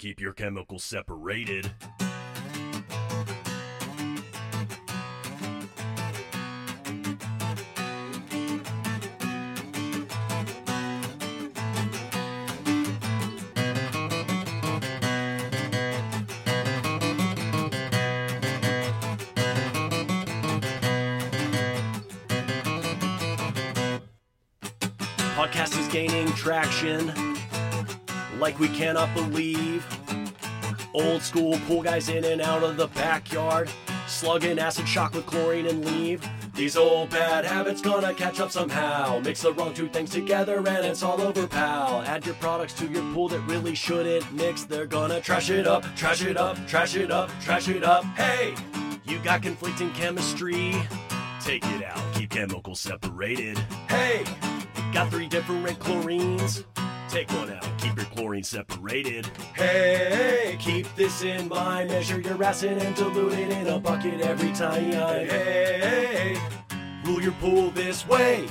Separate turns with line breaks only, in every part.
Keep your chemicals separated. Podcast is gaining traction like we cannot believe. Old school pool guys in and out of the backyard, slugging acid shock with chlorine and leave. These old bad habits gonna catch up somehow. Mix the wrong two things together and it's all over, pal. Add your products to your pool that really shouldn't mix. They're gonna trash it up, trash it up, trash it up, trash it up. Hey, you got conflicting chemistry. Take it out, keep chemicals separated. Hey, got three different chlorines. Take one out, keep your chlorine separated. Hey, keep this in mind. Measure your acid and dilute it in a bucket every time. Hey, rule your pool this way.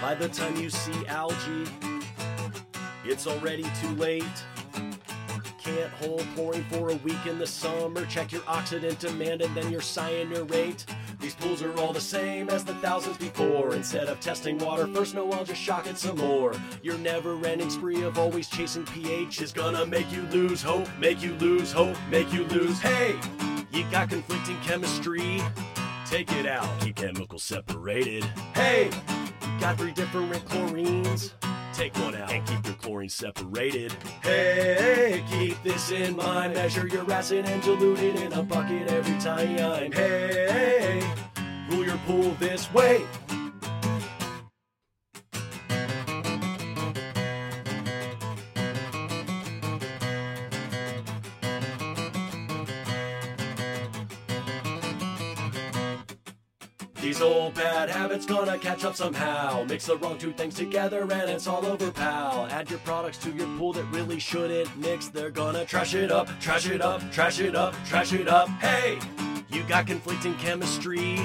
By the time you see algae, it's already too late. Can't hold chlorine for a week in the summer. Check your oxidant demand and then your cyanurate. These pools are all the same as the thousands before. Instead of testing water first, no, I'll just shock it some more. Your never ending spree of always chasing pH is gonna make you lose hope, make you lose hope, make you lose. Hey, you got conflicting chemistry. Take it out, keep chemicals separated. Hey, you got three different chlorines. Take one out and keep your chlorine separated. Hey, keep this in mind. Measure your acid and dilute it in a bucket every time. Hey, rule your pool this way. These old bad habits gonna catch up somehow. Mix the wrong two things together and it's all over, pal. Add your products to your pool that really shouldn't mix. They're gonna trash it up, trash it up, trash it up, trash it up. Hey, you got conflicting chemistry.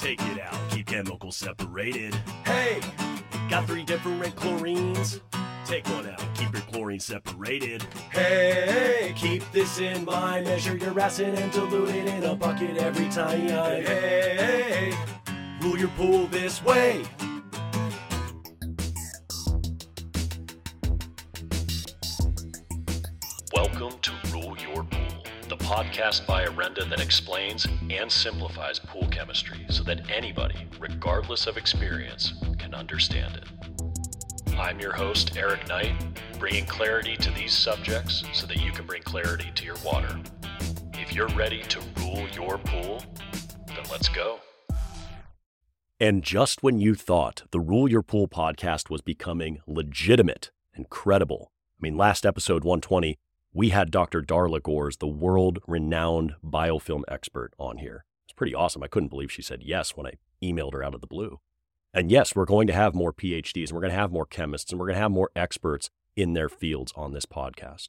Take it out, keep chemicals separated. Hey, got three different chlorines. Take one out, keep your chlorine separated. Hey, keep this in mind. Measure your acid and dilute it in a bucket every time. Hey, rule your pool this way.
Welcome to Rule Your Pool, the podcast by Orenda that explains and simplifies pool chemistry so that anybody, regardless of experience, can understand it. I'm your host, Eric Knight, bringing clarity to these subjects so that you can bring clarity to your water. If you're ready to rule your pool, then let's go.
And just when you thought the Rule Your Pool podcast was becoming legitimate and credible, I mean, last episode 120, we had Dr. Darla Goeres, the world renowned biofilm expert, on here. It's pretty awesome. I couldn't believe she said yes when I emailed her out of the blue. And yes, we're going to have more PhDs and we're going to have more chemists and we're going to have more experts in their fields on this podcast.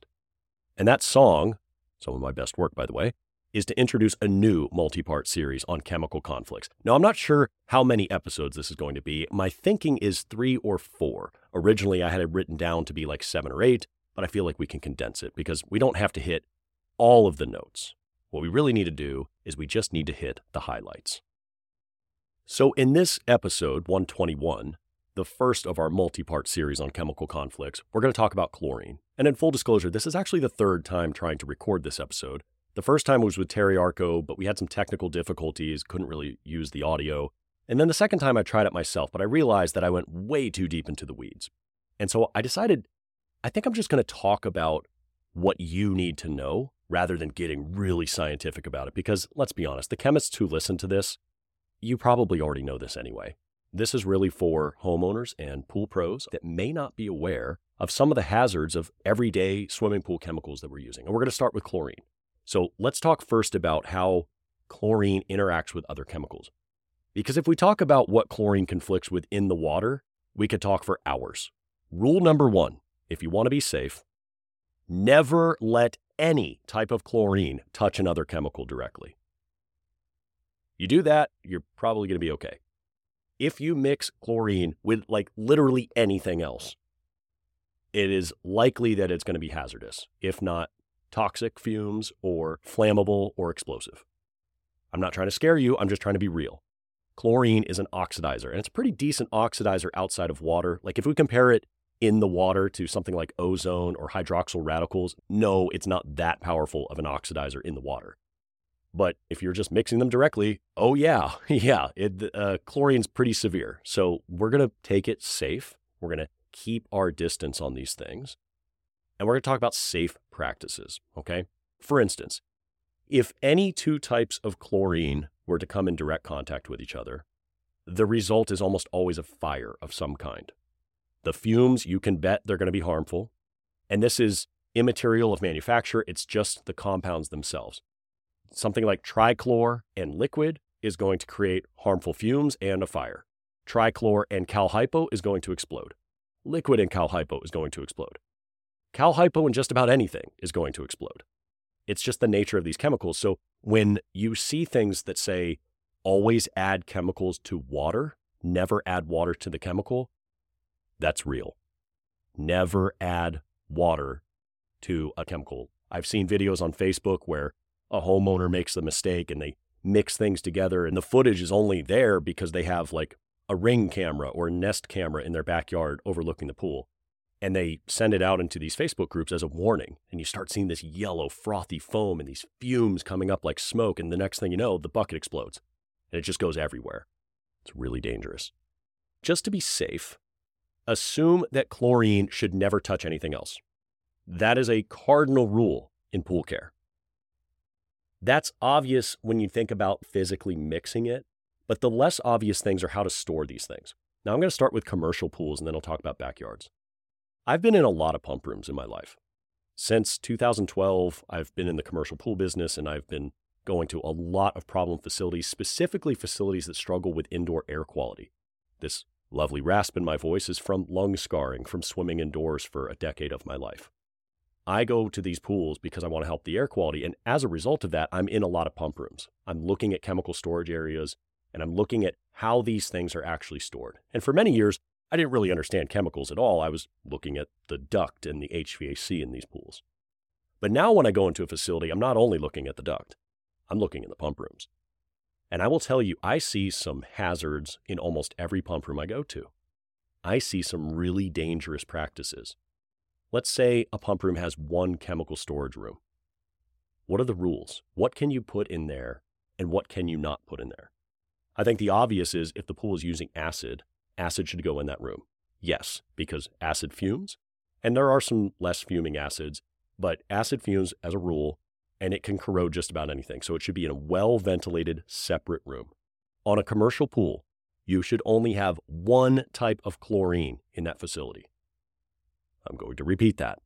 And that song, some of my best work, by the way, is to introduce a new multi part series on chemical conflicts. Now, I'm not sure how many episodes this is going to be. My thinking is three or four. Originally, I had it written down to be like seven or eight, but I feel like we can condense it because we don't have to hit all of the notes. What we really need to do is we just need to hit the highlights. So, in this episode 121, the first of our multi part series on chemical conflicts, we're going to talk about chlorine. And in full disclosure, this is actually the third time trying to record this episode. The first time was with Terry Arko, but we had some technical difficulties, couldn't really use the audio. And then the second time I tried it myself, but I realized that I went way too deep into the weeds. And so I decided I think I'm just going to talk about what you need to know rather than getting really scientific about it. Because let's be honest, the chemists who listen to this, you probably already know this anyway. This is really for homeowners and pool pros that may not be aware of some of the hazards of everyday swimming pool chemicals that we're using. And we're going to start with chlorine. So let's talk first about how chlorine interacts with other chemicals. Because if we talk about what chlorine conflicts with in the water, we could talk for hours. Rule number one if you want to be safe, never let any type of chlorine touch another chemical directly. You do that, you're probably going to be okay. If you mix chlorine with like literally anything else, it is likely that it's going to be hazardous, if not toxic fumes or flammable or explosive. I'm not trying to scare you, I'm just trying to be real. Chlorine is an oxidizer, and it's a pretty decent oxidizer outside of water. Like if we compare it in the water to something like ozone or hydroxyl radicals, no, it's not that powerful of an oxidizer in the water. But if you're just mixing them directly, oh yeah, yeah, it, uh, chlorine's pretty severe. So we're going to take it safe. We're going to keep our distance on these things. And we're going to talk about safe practices, okay? For instance, if any two types of chlorine were to come in direct contact with each other, the result is almost always a fire of some kind. The fumes, you can bet they're going to be harmful. And this is immaterial of manufacture, it's just the compounds themselves. Something like trichlor and liquid is going to create harmful fumes and a fire. Trichlor and cal hypo is going to explode. Liquid and cal hypo is going to explode. Cal hypo and just about anything is going to explode. It's just the nature of these chemicals. So when you see things that say always add chemicals to water, never add water to the chemical, that's real. Never add water to a chemical. I've seen videos on Facebook where a homeowner makes the mistake and they mix things together and the footage is only there because they have like a ring camera or a nest camera in their backyard overlooking the pool and they send it out into these Facebook groups as a warning. And you start seeing this yellow, frothy foam and these fumes coming up like smoke. And the next thing you know, the bucket explodes and it just goes everywhere. It's really dangerous. Just to be safe, assume that chlorine should never touch anything else. That is a cardinal rule in pool care. That's obvious when you think about physically mixing it, but the less obvious things are how to store these things. Now, I'm going to start with commercial pools and then I'll talk about backyards. I've been in a lot of pump rooms in my life. Since 2012, I've been in the commercial pool business and I've been going to a lot of problem facilities, specifically facilities that struggle with indoor air quality. This lovely rasp in my voice is from lung scarring from swimming indoors for a decade of my life. I go to these pools because I want to help the air quality. And as a result of that, I'm in a lot of pump rooms. I'm looking at chemical storage areas and I'm looking at how these things are actually stored. And for many years, I didn't really understand chemicals at all. I was looking at the duct and the HVAC in these pools. But now when I go into a facility, I'm not only looking at the duct, I'm looking in the pump rooms. And I will tell you, I see some hazards in almost every pump room I go to. I see some really dangerous practices. Let's say a pump room has one chemical storage room. What are the rules? What can you put in there and what can you not put in there? I think the obvious is if the pool is using acid, acid should go in that room. Yes, because acid fumes, and there are some less fuming acids, but acid fumes as a rule, and it can corrode just about anything. So it should be in a well ventilated, separate room. On a commercial pool, you should only have one type of chlorine in that facility. I'm going to repeat that.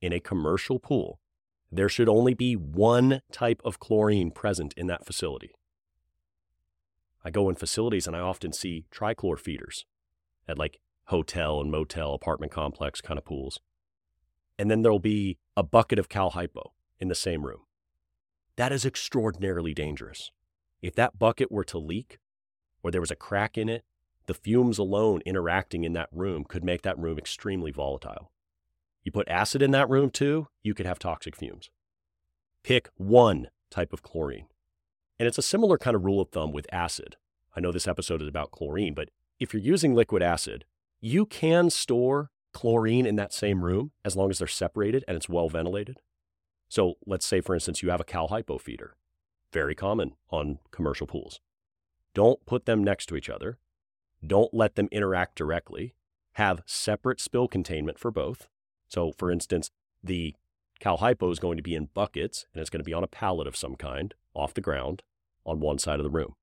In a commercial pool, there should only be one type of chlorine present in that facility. I go in facilities and I often see trichlor feeders at like hotel and motel apartment complex kind of pools. And then there'll be a bucket of cal hypo in the same room. That is extraordinarily dangerous. If that bucket were to leak or there was a crack in it, the fumes alone interacting in that room could make that room extremely volatile. You put acid in that room too, you could have toxic fumes. Pick one type of chlorine. And it's a similar kind of rule of thumb with acid. I know this episode is about chlorine, but if you're using liquid acid, you can store chlorine in that same room as long as they're separated and it's well ventilated. So let's say, for instance, you have a cal hypo feeder, very common on commercial pools. Don't put them next to each other. Don't let them interact directly. Have separate spill containment for both. So, for instance, the cal hypo is going to be in buckets and it's going to be on a pallet of some kind off the ground on one side of the room.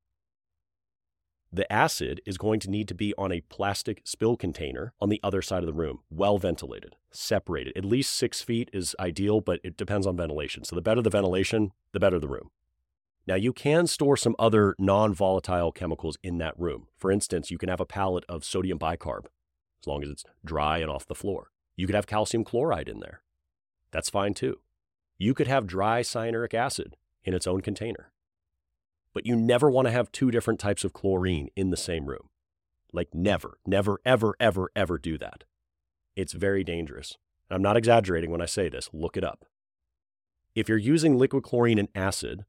The acid is going to need to be on a plastic spill container on the other side of the room, well ventilated, separated. At least six feet is ideal, but it depends on ventilation. So the better the ventilation, the better the room. Now, you can store some other non volatile chemicals in that room. For instance, you can have a pallet of sodium bicarb, as long as it's dry and off the floor. You could have calcium chloride in there. That's fine too. You could have dry cyanuric acid in its own container. But you never want to have two different types of chlorine in the same room. Like, never, never, ever, ever, ever do that. It's very dangerous. I'm not exaggerating when I say this. Look it up. If you're using liquid chlorine and acid,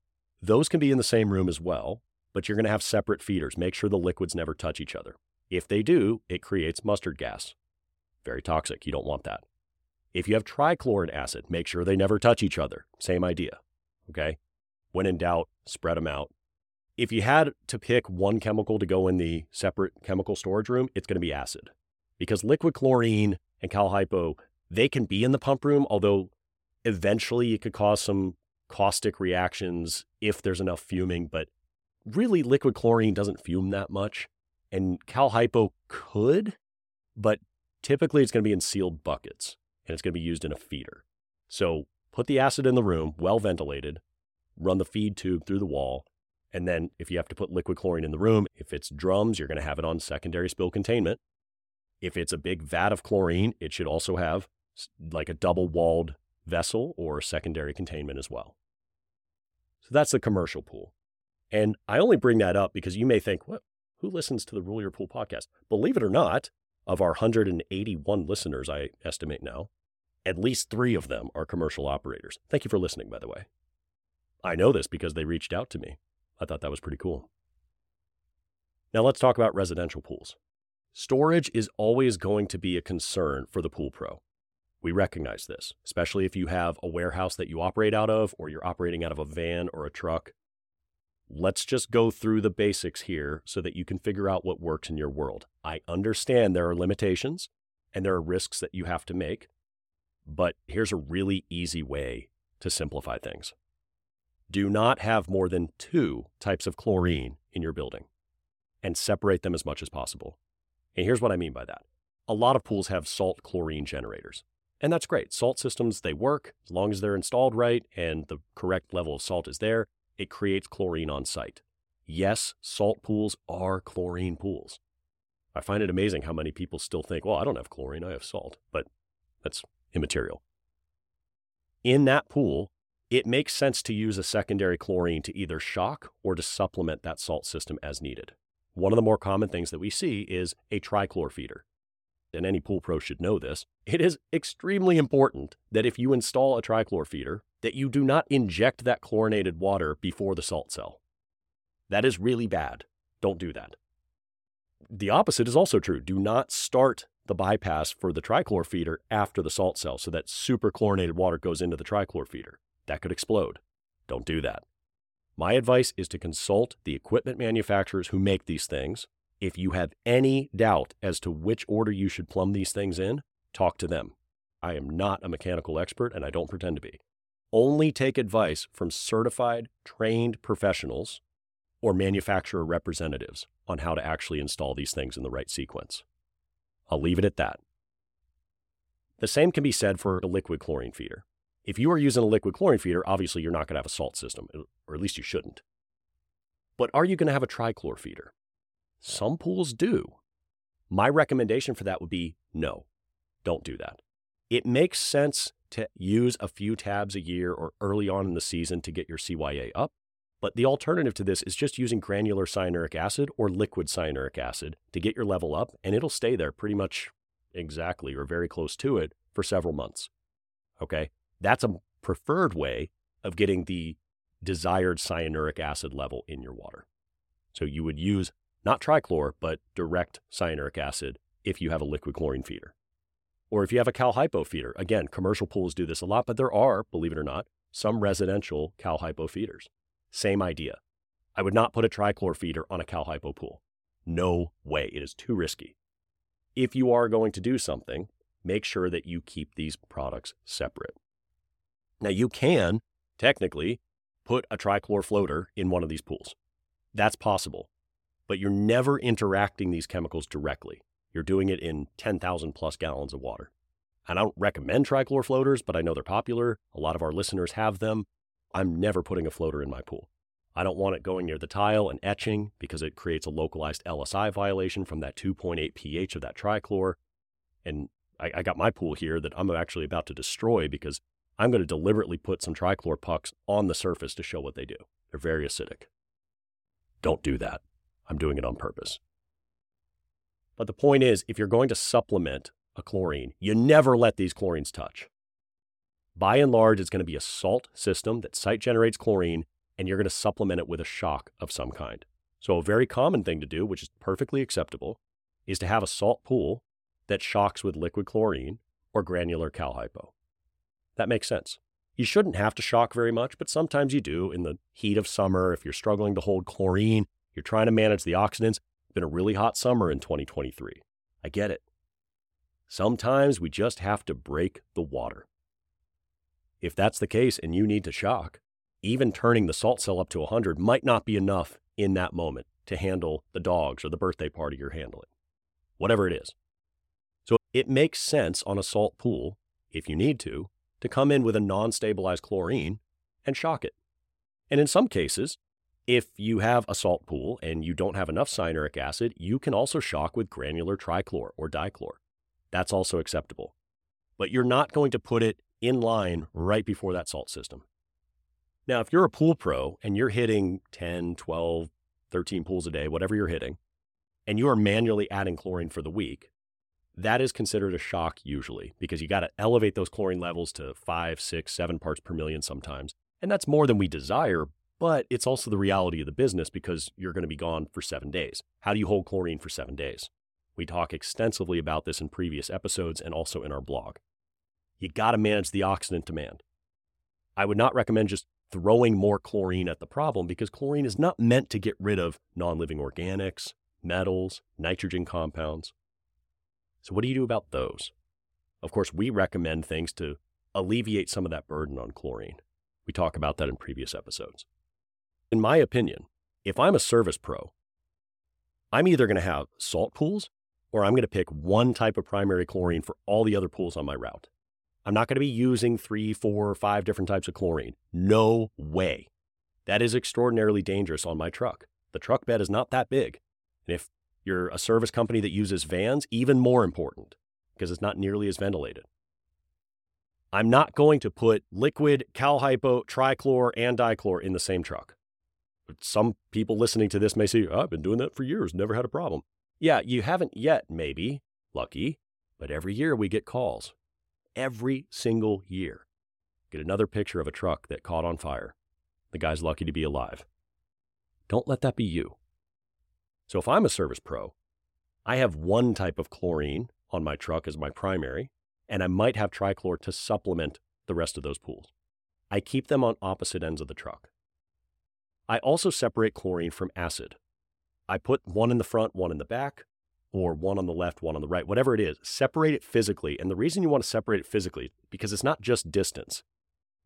those can be in the same room as well, but you're going to have separate feeders. Make sure the liquids never touch each other. If they do, it creates mustard gas. Very toxic. You don't want that. If you have trichloric acid, make sure they never touch each other. Same idea. Okay? When in doubt, spread them out. If you had to pick one chemical to go in the separate chemical storage room, it's going to be acid. Because liquid chlorine and cal hypo, they can be in the pump room, although eventually it could cause some caustic reactions if there's enough fuming, but really liquid chlorine doesn't fume that much. And cal hypo could, but typically it's going to be in sealed buckets and it's going to be used in a feeder. So put the acid in the room, well ventilated, run the feed tube through the wall. And then if you have to put liquid chlorine in the room, if it's drums, you're going to have it on secondary spill containment. If it's a big vat of chlorine, it should also have like a double walled vessel or secondary containment as well. So that's the commercial pool. And I only bring that up because you may think, what, who listens to the Rule Your Pool podcast? Believe it or not, of our 181 listeners, I estimate now, at least three of them are commercial operators. Thank you for listening, by the way. I know this because they reached out to me. I thought that was pretty cool. Now let's talk about residential pools. Storage is always going to be a concern for the pool pro. We recognize this, especially if you have a warehouse that you operate out of or you're operating out of a van or a truck. Let's just go through the basics here so that you can figure out what works in your world. I understand there are limitations and there are risks that you have to make, but here's a really easy way to simplify things. Do not have more than two types of chlorine in your building and separate them as much as possible. And here's what I mean by that. A lot of pools have salt chlorine generators. And that's great. Salt systems, they work as long as they're installed right and the correct level of salt is there. It creates chlorine on site. Yes, salt pools are chlorine pools. I find it amazing how many people still think, well, I don't have chlorine, I have salt, but that's immaterial. In that pool, it makes sense to use a secondary chlorine to either shock or to supplement that salt system as needed. One of the more common things that we see is a trichlor feeder and any pool pro should know this, it is extremely important that if you install a trichlor feeder, that you do not inject that chlorinated water before the salt cell. That is really bad. Don't do that. The opposite is also true. Do not start the bypass for the trichlor feeder after the salt cell so that super chlorinated water goes into the trichlor feeder. That could explode. Don't do that. My advice is to consult the equipment manufacturers who make these things if you have any doubt as to which order you should plumb these things in, talk to them. I am not a mechanical expert and I don't pretend to be. Only take advice from certified, trained professionals or manufacturer representatives on how to actually install these things in the right sequence. I'll leave it at that. The same can be said for a liquid chlorine feeder. If you are using a liquid chlorine feeder, obviously you're not going to have a salt system, or at least you shouldn't. But are you going to have a trichlor feeder? Some pools do. My recommendation for that would be no, don't do that. It makes sense to use a few tabs a year or early on in the season to get your CYA up. But the alternative to this is just using granular cyanuric acid or liquid cyanuric acid to get your level up, and it'll stay there pretty much exactly or very close to it for several months. Okay? That's a preferred way of getting the desired cyanuric acid level in your water. So you would use not trichlor, but direct cyanuric acid if you have a liquid chlorine feeder. Or if you have a cal hypo feeder. Again, commercial pools do this a lot, but there are, believe it or not, some residential cal hypo feeders. Same idea. I would not put a trichlor feeder on a cal hypo pool. No way. It is too risky. If you are going to do something, make sure that you keep these products separate. Now, you can technically put a trichlor floater in one of these pools. That's possible but you're never interacting these chemicals directly. You're doing it in 10,000 plus gallons of water. And I don't recommend trichlor floaters, but I know they're popular. A lot of our listeners have them. I'm never putting a floater in my pool. I don't want it going near the tile and etching because it creates a localized LSI violation from that 2.8 pH of that trichlor. And I, I got my pool here that I'm actually about to destroy because I'm going to deliberately put some trichlor pucks on the surface to show what they do. They're very acidic. Don't do that. I'm doing it on purpose. But the point is, if you're going to supplement a chlorine, you never let these chlorines touch. By and large, it's going to be a salt system that site generates chlorine, and you're going to supplement it with a shock of some kind. So, a very common thing to do, which is perfectly acceptable, is to have a salt pool that shocks with liquid chlorine or granular cal hypo. That makes sense. You shouldn't have to shock very much, but sometimes you do in the heat of summer. If you're struggling to hold chlorine, you're trying to manage the oxidants. It's been a really hot summer in 2023. I get it. Sometimes we just have to break the water. If that's the case and you need to shock, even turning the salt cell up to 100 might not be enough in that moment to handle the dogs or the birthday party you're handling, whatever it is. So it makes sense on a salt pool, if you need to, to come in with a non stabilized chlorine and shock it. And in some cases, if you have a salt pool and you don't have enough cyanuric acid, you can also shock with granular trichlor or dichlor. That's also acceptable. But you're not going to put it in line right before that salt system. Now, if you're a pool pro and you're hitting 10, 12, 13 pools a day, whatever you're hitting, and you are manually adding chlorine for the week, that is considered a shock usually because you got to elevate those chlorine levels to five, six, seven parts per million sometimes. And that's more than we desire, but it's also the reality of the business because you're going to be gone for seven days. How do you hold chlorine for seven days? We talk extensively about this in previous episodes and also in our blog. You got to manage the oxidant demand. I would not recommend just throwing more chlorine at the problem because chlorine is not meant to get rid of non living organics, metals, nitrogen compounds. So, what do you do about those? Of course, we recommend things to alleviate some of that burden on chlorine. We talk about that in previous episodes. In my opinion, if I'm a service pro, I'm either going to have salt pools or I'm going to pick one type of primary chlorine for all the other pools on my route. I'm not going to be using three, four, five different types of chlorine. No way. That is extraordinarily dangerous on my truck. The truck bed is not that big. And if you're a service company that uses vans, even more important because it's not nearly as ventilated. I'm not going to put liquid cal hypo, trichlor, and dichlor in the same truck. Some people listening to this may say, I've been doing that for years, never had a problem. Yeah, you haven't yet, maybe, lucky, but every year we get calls. Every single year. Get another picture of a truck that caught on fire. The guy's lucky to be alive. Don't let that be you. So if I'm a service pro, I have one type of chlorine on my truck as my primary, and I might have trichlor to supplement the rest of those pools. I keep them on opposite ends of the truck. I also separate chlorine from acid. I put one in the front, one in the back, or one on the left, one on the right, whatever it is. Separate it physically. And the reason you want to separate it physically because it's not just distance.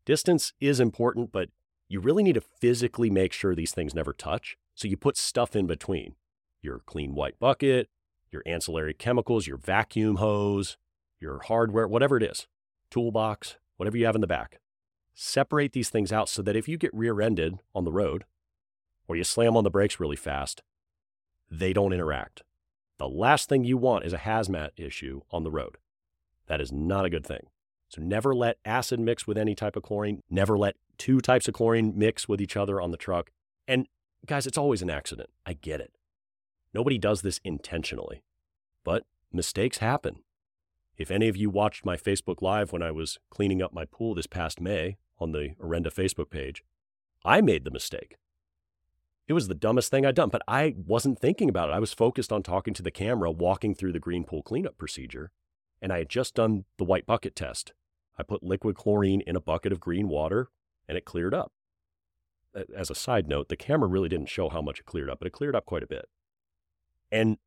Distance is important, but you really need to physically make sure these things never touch. So you put stuff in between your clean white bucket, your ancillary chemicals, your vacuum hose, your hardware, whatever it is, toolbox, whatever you have in the back. Separate these things out so that if you get rear ended on the road or you slam on the brakes really fast, they don't interact. The last thing you want is a hazmat issue on the road. That is not a good thing. So never let acid mix with any type of chlorine. Never let two types of chlorine mix with each other on the truck. And guys, it's always an accident. I get it. Nobody does this intentionally, but mistakes happen. If any of you watched my Facebook Live when I was cleaning up my pool this past May on the Orenda Facebook page, I made the mistake. It was the dumbest thing I'd done, but I wasn't thinking about it. I was focused on talking to the camera, walking through the green pool cleanup procedure, and I had just done the white bucket test. I put liquid chlorine in a bucket of green water, and it cleared up. As a side note, the camera really didn't show how much it cleared up, but it cleared up quite a bit. And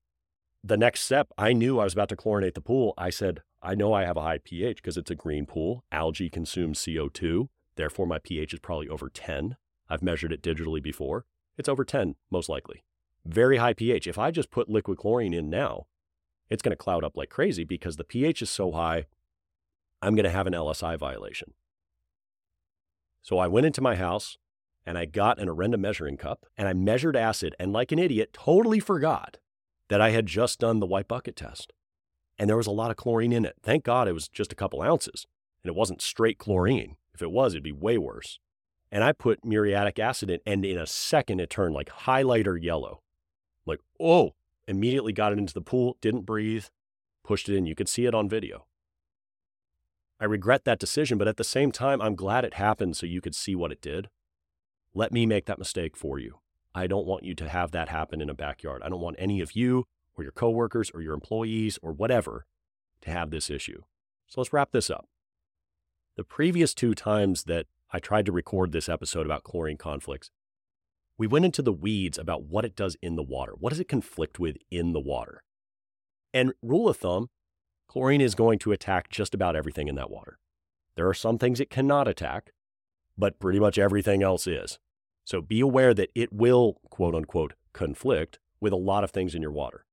the next step, I knew I was about to chlorinate the pool. I said, I know I have a high pH because it's a green pool. Algae consumes CO2. Therefore, my pH is probably over 10. I've measured it digitally before. It's over 10, most likely. Very high pH. If I just put liquid chlorine in now, it's going to cloud up like crazy because the pH is so high, I'm going to have an LSI violation. So I went into my house and I got an Orenda measuring cup and I measured acid and, like an idiot, totally forgot that I had just done the white bucket test. And there was a lot of chlorine in it. Thank God it was just a couple ounces. and it wasn't straight chlorine. If it was, it'd be way worse. And I put muriatic acid in, and in a second, it turned like highlighter yellow. Like, oh, immediately got it into the pool, didn't breathe, pushed it in. You could see it on video. I regret that decision, but at the same time, I'm glad it happened so you could see what it did. Let me make that mistake for you. I don't want you to have that happen in a backyard. I don't want any of you or your coworkers or your employees or whatever to have this issue. So let's wrap this up. The previous two times that I tried to record this episode about chlorine conflicts, we went into the weeds about what it does in the water. What does it conflict with in the water? And rule of thumb, chlorine is going to attack just about everything in that water. There are some things it cannot attack, but pretty much everything else is. So be aware that it will, quote unquote, conflict with a lot of things in your water.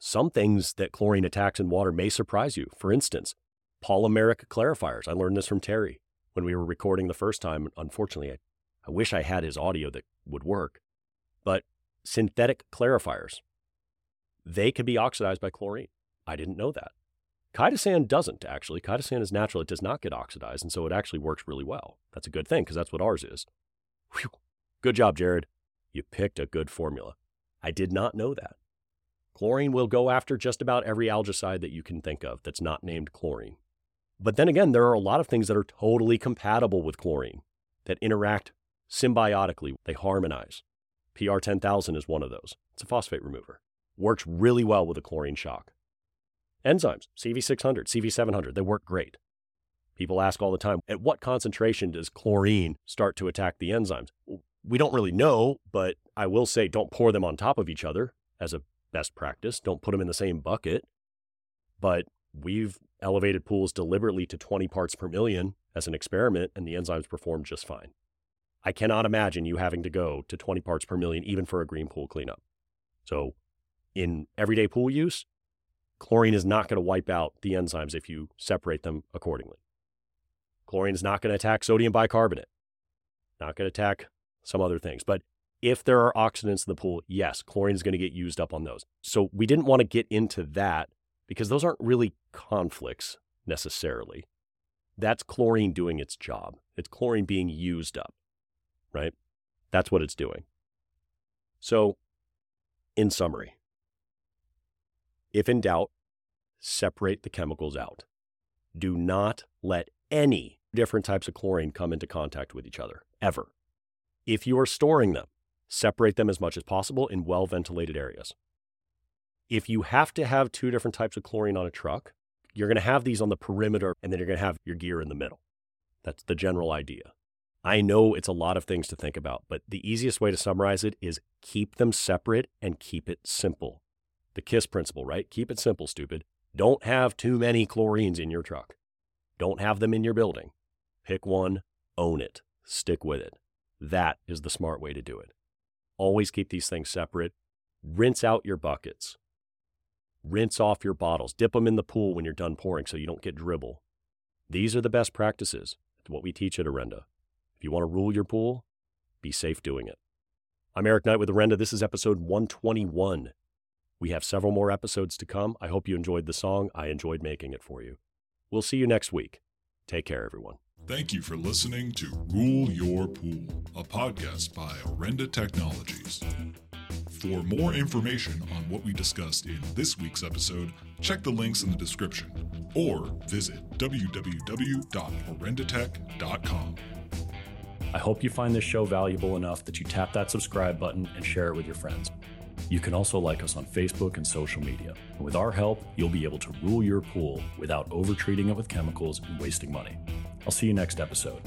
Some things that chlorine attacks in water may surprise you. For instance, polymeric clarifiers. I learned this from Terry when we were recording the first time. Unfortunately, I, I wish I had his audio that would work. But synthetic clarifiers, they can be oxidized by chlorine. I didn't know that. Chitosan doesn't actually. Chitosan is natural. It does not get oxidized. And so it actually works really well. That's a good thing because that's what ours is. Whew. Good job, Jared. You picked a good formula. I did not know that. Chlorine will go after just about every algicide that you can think of that's not named chlorine. But then again, there are a lot of things that are totally compatible with chlorine that interact symbiotically. They harmonize. PR10000 is one of those. It's a phosphate remover. Works really well with a chlorine shock. Enzymes, CV600, CV700, they work great. People ask all the time, at what concentration does chlorine start to attack the enzymes? We don't really know, but I will say don't pour them on top of each other as a best practice. Don't put them in the same bucket. But we've elevated pools deliberately to 20 parts per million as an experiment, and the enzymes perform just fine. I cannot imagine you having to go to 20 parts per million even for a green pool cleanup. So, in everyday pool use, Chlorine is not going to wipe out the enzymes if you separate them accordingly. Chlorine is not going to attack sodium bicarbonate, not going to attack some other things. But if there are oxidants in the pool, yes, chlorine is going to get used up on those. So we didn't want to get into that because those aren't really conflicts necessarily. That's chlorine doing its job. It's chlorine being used up, right? That's what it's doing. So, in summary, if in doubt, separate the chemicals out. Do not let any different types of chlorine come into contact with each other, ever. If you are storing them, separate them as much as possible in well ventilated areas. If you have to have two different types of chlorine on a truck, you're going to have these on the perimeter and then you're going to have your gear in the middle. That's the general idea. I know it's a lot of things to think about, but the easiest way to summarize it is keep them separate and keep it simple. The KISS principle, right? Keep it simple, stupid. Don't have too many chlorines in your truck. Don't have them in your building. Pick one, own it, stick with it. That is the smart way to do it. Always keep these things separate. Rinse out your buckets. Rinse off your bottles. Dip them in the pool when you're done pouring so you don't get dribble. These are the best practices. It's what we teach at Orenda. If you want to rule your pool, be safe doing it. I'm Eric Knight with Orenda. This is episode 121. We have several more episodes to come. I hope you enjoyed the song. I enjoyed making it for you. We'll see you next week. Take care, everyone.
Thank you for listening to Rule Your Pool, a podcast by Orenda Technologies. For more information on what we discussed in this week's episode, check the links in the description or visit www.orendatech.com.
I hope you find this show valuable enough that you tap that subscribe button and share it with your friends. You can also like us on Facebook and social media. And with our help, you'll be able to rule your pool without overtreating it with chemicals and wasting money. I'll see you next episode.